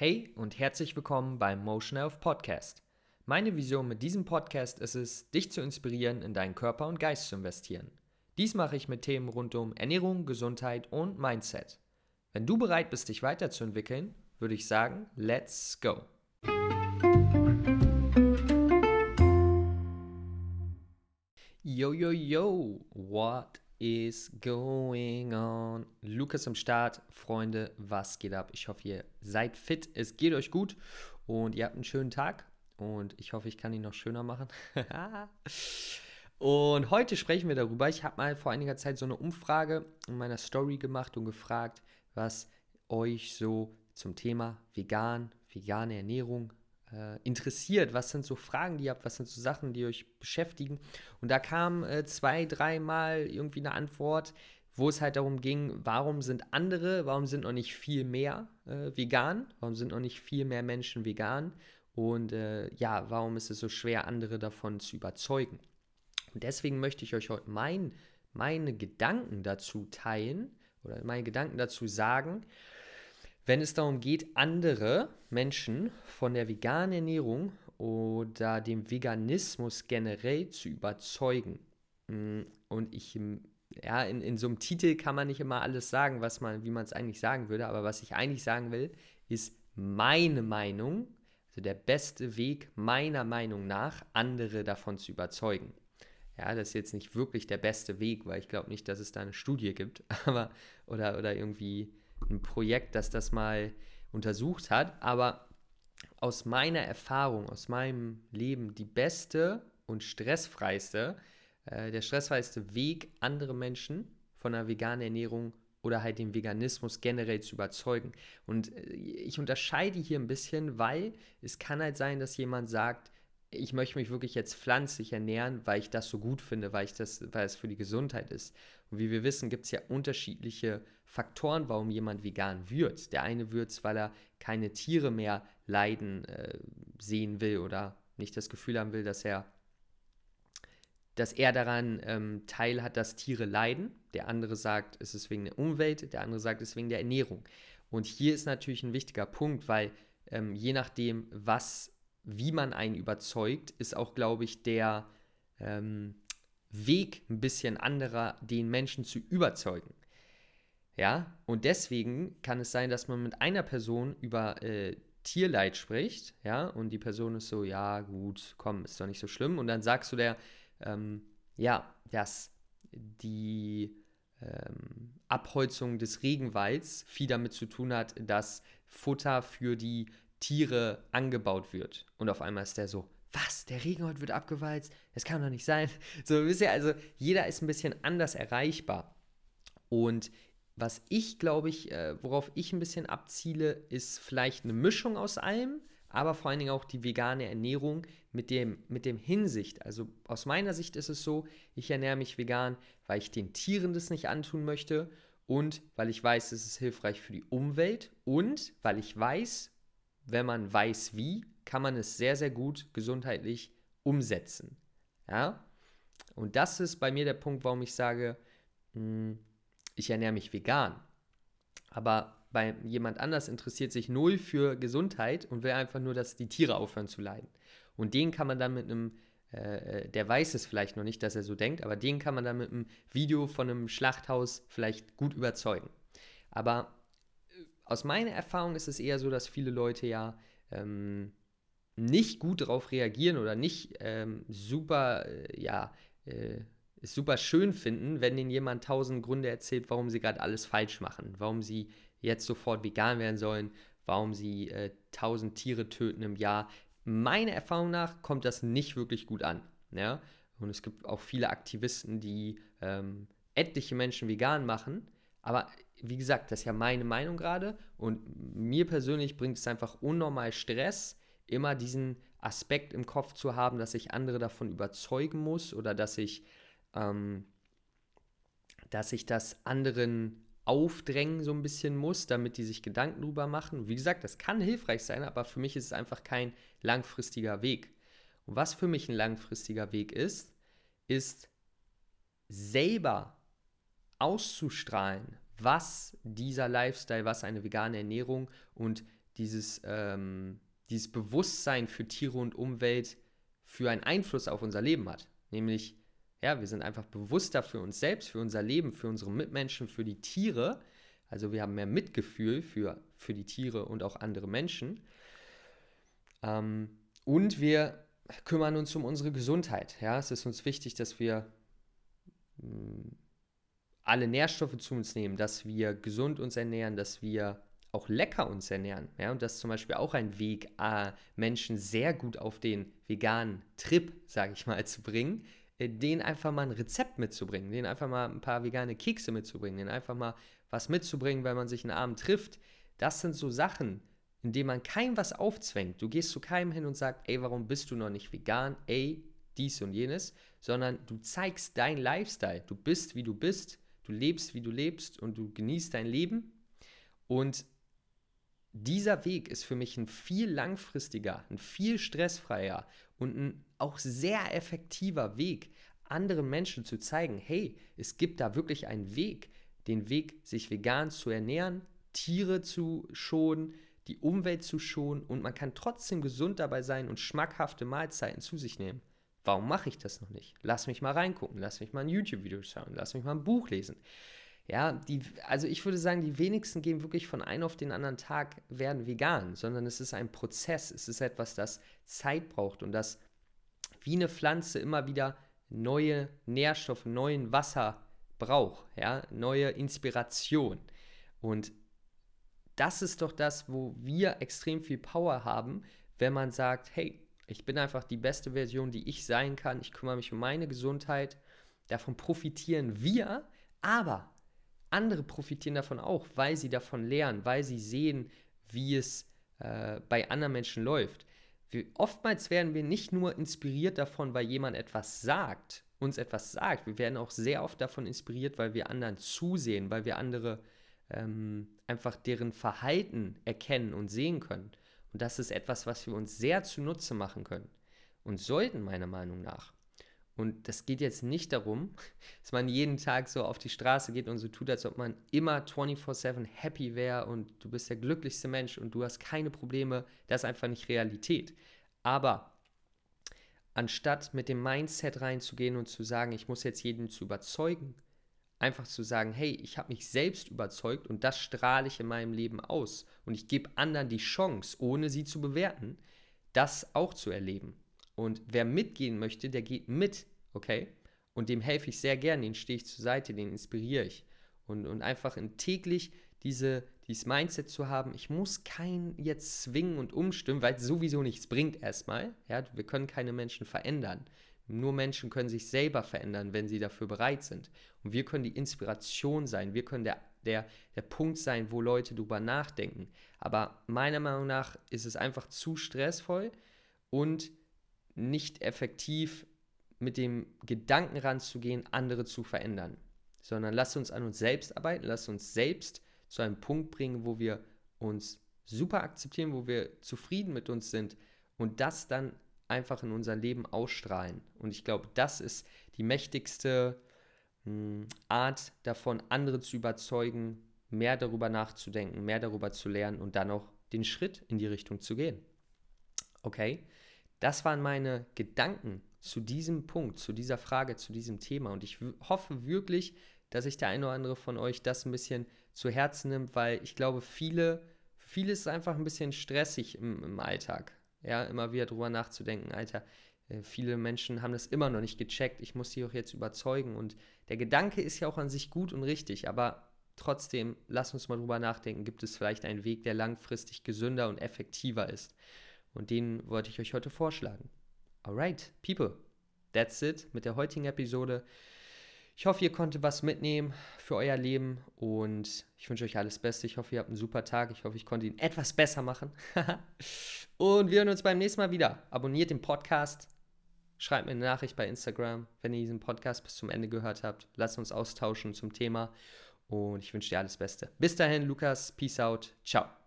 Hey und herzlich willkommen beim Motion Health Podcast. Meine Vision mit diesem Podcast ist es, dich zu inspirieren, in deinen Körper und Geist zu investieren. Dies mache ich mit Themen rund um Ernährung, Gesundheit und Mindset. Wenn du bereit bist, dich weiterzuentwickeln, würde ich sagen, let's go. Yo, yo, yo, what is going on? Lukas am Start, Freunde, was geht ab? Ich hoffe, ihr seid fit, es geht euch gut und ihr habt einen schönen Tag und ich hoffe, ich kann ihn noch schöner machen. und heute sprechen wir darüber. Ich habe mal vor einiger Zeit so eine Umfrage in meiner Story gemacht und gefragt, was euch so zum Thema vegan, vegane Ernährung äh, interessiert. Was sind so Fragen, die ihr habt? Was sind so Sachen, die euch beschäftigen? Und da kam äh, zwei, dreimal irgendwie eine Antwort, wo es halt darum ging, warum sind andere, warum sind noch nicht viel mehr äh, vegan? Warum sind noch nicht viel mehr Menschen vegan? Und äh, ja, warum ist es so schwer, andere davon zu überzeugen? Und deswegen möchte ich euch heute mein, meine Gedanken dazu teilen oder meine Gedanken dazu sagen, wenn es darum geht, andere Menschen von der veganen Ernährung oder dem Veganismus generell zu überzeugen. Mm, und ich, ja, in, in so einem Titel kann man nicht immer alles sagen, was man, wie man es eigentlich sagen würde, aber was ich eigentlich sagen will, ist meine Meinung also der beste Weg meiner Meinung nach, andere davon zu überzeugen. Ja, das ist jetzt nicht wirklich der beste Weg, weil ich glaube nicht, dass es da eine Studie gibt, aber oder, oder irgendwie ein Projekt, das das mal untersucht hat. Aber aus meiner Erfahrung, aus meinem Leben, die beste und stressfreiste, äh, der stressfreiste Weg, andere Menschen von einer veganen Ernährung oder halt den Veganismus generell zu überzeugen. Und äh, ich unterscheide hier ein bisschen, weil es kann halt sein, dass jemand sagt, ich möchte mich wirklich jetzt pflanzlich ernähren, weil ich das so gut finde, weil, ich das, weil es für die Gesundheit ist. Und wie wir wissen, gibt es ja unterschiedliche Faktoren, warum jemand vegan wird. Der eine wird es, weil er keine Tiere mehr leiden äh, sehen will oder nicht das Gefühl haben will, dass er dass er daran ähm, teil hat, dass Tiere leiden. Der andere sagt, es ist wegen der Umwelt, der andere sagt, es ist wegen der Ernährung. Und hier ist natürlich ein wichtiger Punkt, weil ähm, je nachdem, was, wie man einen überzeugt, ist auch, glaube ich, der ähm, Weg ein bisschen anderer, den Menschen zu überzeugen. Ja, und deswegen kann es sein, dass man mit einer Person über äh, Tierleid spricht, ja, und die Person ist so, ja, gut, komm, ist doch nicht so schlimm. Und dann sagst du der, ähm, ja, dass die ähm, Abholzung des Regenwalds viel damit zu tun hat, dass Futter für die Tiere angebaut wird. Und auf einmal ist der so, was, der Regenwald wird abgewalzt? Das kann doch nicht sein. So, wisst ihr, also jeder ist ein bisschen anders erreichbar. Und was ich glaube ich, äh, worauf ich ein bisschen abziele, ist vielleicht eine Mischung aus allem, aber vor allen Dingen auch die vegane Ernährung mit dem, mit dem Hinsicht. Also aus meiner Sicht ist es so, ich ernähre mich vegan, weil ich den Tieren das nicht antun möchte und weil ich weiß, es ist hilfreich für die Umwelt und weil ich weiß, wenn man weiß wie, kann man es sehr, sehr gut gesundheitlich umsetzen. Ja? Und das ist bei mir der Punkt, warum ich sage, hm, ich ernähre mich vegan. Aber bei jemand anders interessiert sich null für Gesundheit und will einfach nur, dass die Tiere aufhören zu leiden. Und den kann man dann mit einem, äh, äh, der weiß es vielleicht noch nicht, dass er so denkt, aber den kann man dann mit einem Video von einem Schlachthaus vielleicht gut überzeugen. Aber aus meiner Erfahrung ist es eher so, dass viele Leute ja ähm, nicht gut darauf reagieren oder nicht ähm, super, äh, ja, äh, es super schön finden, wenn ihnen jemand tausend Gründe erzählt, warum sie gerade alles falsch machen, warum sie jetzt sofort vegan werden sollen, warum sie äh, 1000 Tiere töten im Jahr. Meiner Erfahrung nach kommt das nicht wirklich gut an. Ja? Und es gibt auch viele Aktivisten, die ähm, etliche Menschen vegan machen. Aber wie gesagt, das ist ja meine Meinung gerade. Und mir persönlich bringt es einfach unnormal Stress, immer diesen Aspekt im Kopf zu haben, dass ich andere davon überzeugen muss oder dass ich, ähm, dass ich das anderen aufdrängen so ein bisschen muss, damit die sich Gedanken drüber machen. Wie gesagt, das kann hilfreich sein, aber für mich ist es einfach kein langfristiger Weg. Und was für mich ein langfristiger Weg ist, ist selber auszustrahlen, was dieser Lifestyle, was eine vegane Ernährung und dieses, ähm, dieses Bewusstsein für Tiere und Umwelt für einen Einfluss auf unser Leben hat. Nämlich, ja, wir sind einfach bewusster für uns selbst, für unser Leben, für unsere Mitmenschen, für die Tiere. Also wir haben mehr Mitgefühl für, für die Tiere und auch andere Menschen. Ähm, und wir kümmern uns um unsere Gesundheit. Ja, es ist uns wichtig, dass wir mh, hm, alle Nährstoffe zu uns nehmen, dass wir gesund uns ernähren, dass wir auch lecker uns ernähren. Ja, und das ist zum Beispiel auch ein Weg, äh, Menschen sehr gut auf den veganen Trip, sage ich mal, zu bringen, äh, denen einfach mal ein Rezept mitzubringen, denen einfach mal ein paar vegane Kekse mitzubringen, denen einfach mal was mitzubringen, wenn man sich einen Abend trifft. Das sind so Sachen, in denen man keinem was aufzwängt. Du gehst zu keinem hin und sagst, ey, warum bist du noch nicht vegan? Ey, dies und jenes, sondern du zeigst dein Lifestyle. Du bist, wie du bist, du lebst, wie du lebst und du genießt dein Leben. Und dieser Weg ist für mich ein viel langfristiger, ein viel stressfreier und ein auch sehr effektiver Weg, anderen Menschen zu zeigen, hey, es gibt da wirklich einen Weg, den Weg, sich vegan zu ernähren, Tiere zu schonen, die Umwelt zu schonen und man kann trotzdem gesund dabei sein und schmackhafte Mahlzeiten zu sich nehmen. Warum mache ich das noch nicht? Lass mich mal reingucken, lass mich mal ein YouTube-Video schauen, lass mich mal ein Buch lesen. Ja, die, also ich würde sagen, die wenigsten gehen wirklich von einem auf den anderen Tag werden vegan, sondern es ist ein Prozess, es ist etwas, das Zeit braucht und das wie eine Pflanze immer wieder neue Nährstoffe, neuen Wasser braucht, ja, neue Inspiration. Und das ist doch das, wo wir extrem viel Power haben, wenn man sagt, hey, ich bin einfach die beste Version, die ich sein kann. Ich kümmere mich um meine Gesundheit. Davon profitieren wir, aber andere profitieren davon auch, weil sie davon lernen, weil sie sehen, wie es äh, bei anderen Menschen läuft. Wir, oftmals werden wir nicht nur inspiriert davon, weil jemand etwas sagt, uns etwas sagt. Wir werden auch sehr oft davon inspiriert, weil wir anderen zusehen, weil wir andere ähm, einfach deren Verhalten erkennen und sehen können. Und das ist etwas, was wir uns sehr zunutze machen können und sollten meiner Meinung nach. Und das geht jetzt nicht darum, dass man jeden Tag so auf die Straße geht und so tut, als ob man immer 24/7 happy wäre und du bist der glücklichste Mensch und du hast keine Probleme. Das ist einfach nicht Realität. Aber anstatt mit dem Mindset reinzugehen und zu sagen, ich muss jetzt jeden zu überzeugen, einfach zu sagen, hey, ich habe mich selbst überzeugt und das strahle ich in meinem Leben aus und ich gebe anderen die Chance, ohne sie zu bewerten, das auch zu erleben. Und wer mitgehen möchte, der geht mit, okay? Und dem helfe ich sehr gern, den stehe ich zur Seite, den inspiriere ich. Und, und einfach in täglich diese, dieses Mindset zu haben, ich muss keinen jetzt zwingen und umstimmen, weil es sowieso nichts bringt erstmal. Ja? Wir können keine Menschen verändern. Nur Menschen können sich selber verändern, wenn sie dafür bereit sind. Und wir können die Inspiration sein. Wir können der, der, der Punkt sein, wo Leute drüber nachdenken. Aber meiner Meinung nach ist es einfach zu stressvoll und nicht effektiv mit dem Gedanken ranzugehen, andere zu verändern, sondern lass uns an uns selbst arbeiten, lass uns selbst zu einem Punkt bringen, wo wir uns super akzeptieren, wo wir zufrieden mit uns sind und das dann einfach in unser Leben ausstrahlen. Und ich glaube, das ist die mächtigste mh, hm, Art davon, andere zu überzeugen, mehr darüber nachzudenken, mehr darüber zu lernen und dann auch den Schritt in die Richtung zu gehen. Okay? Das waren meine Gedanken zu diesem Punkt, zu dieser Frage, zu diesem Thema. Und ich hoffe wirklich, dass sich der eine oder andere von euch das ein bisschen zu Herzen nimmt, weil ich glaube, viele, viele ist einfach ein bisschen stressig im, im Alltag. Ja, immer wieder drüber nachzudenken, Alter, äh, viele Menschen haben das immer noch nicht gecheckt, ich muss sie auch jetzt überzeugen. Und der Gedanke ist ja auch an sich gut und richtig, aber trotzdem, lass uns mal drüber nachdenken, gibt es vielleicht einen Weg, der langfristig gesünder und effektiver ist? Und den wollte ich euch heute vorschlagen. Alright, people, that's it mit der heutigen Episode. Ich hoffe, ihr konntet was mitnehmen für euer Leben und ich wünsche euch alles Beste. Ich hoffe, ihr habt einen super Tag. Ich hoffe, ich konnte ihn etwas besser machen. und wir hören uns beim nächsten Mal wieder. Abonniert den Podcast. Schreibt mir eine Nachricht bei Instagram, wenn ihr diesen Podcast bis zum Ende gehört habt. Lasst uns austauschen zum Thema und ich wünsche dir alles Beste. Bis dahin, Lukas. Peace out. Ciao.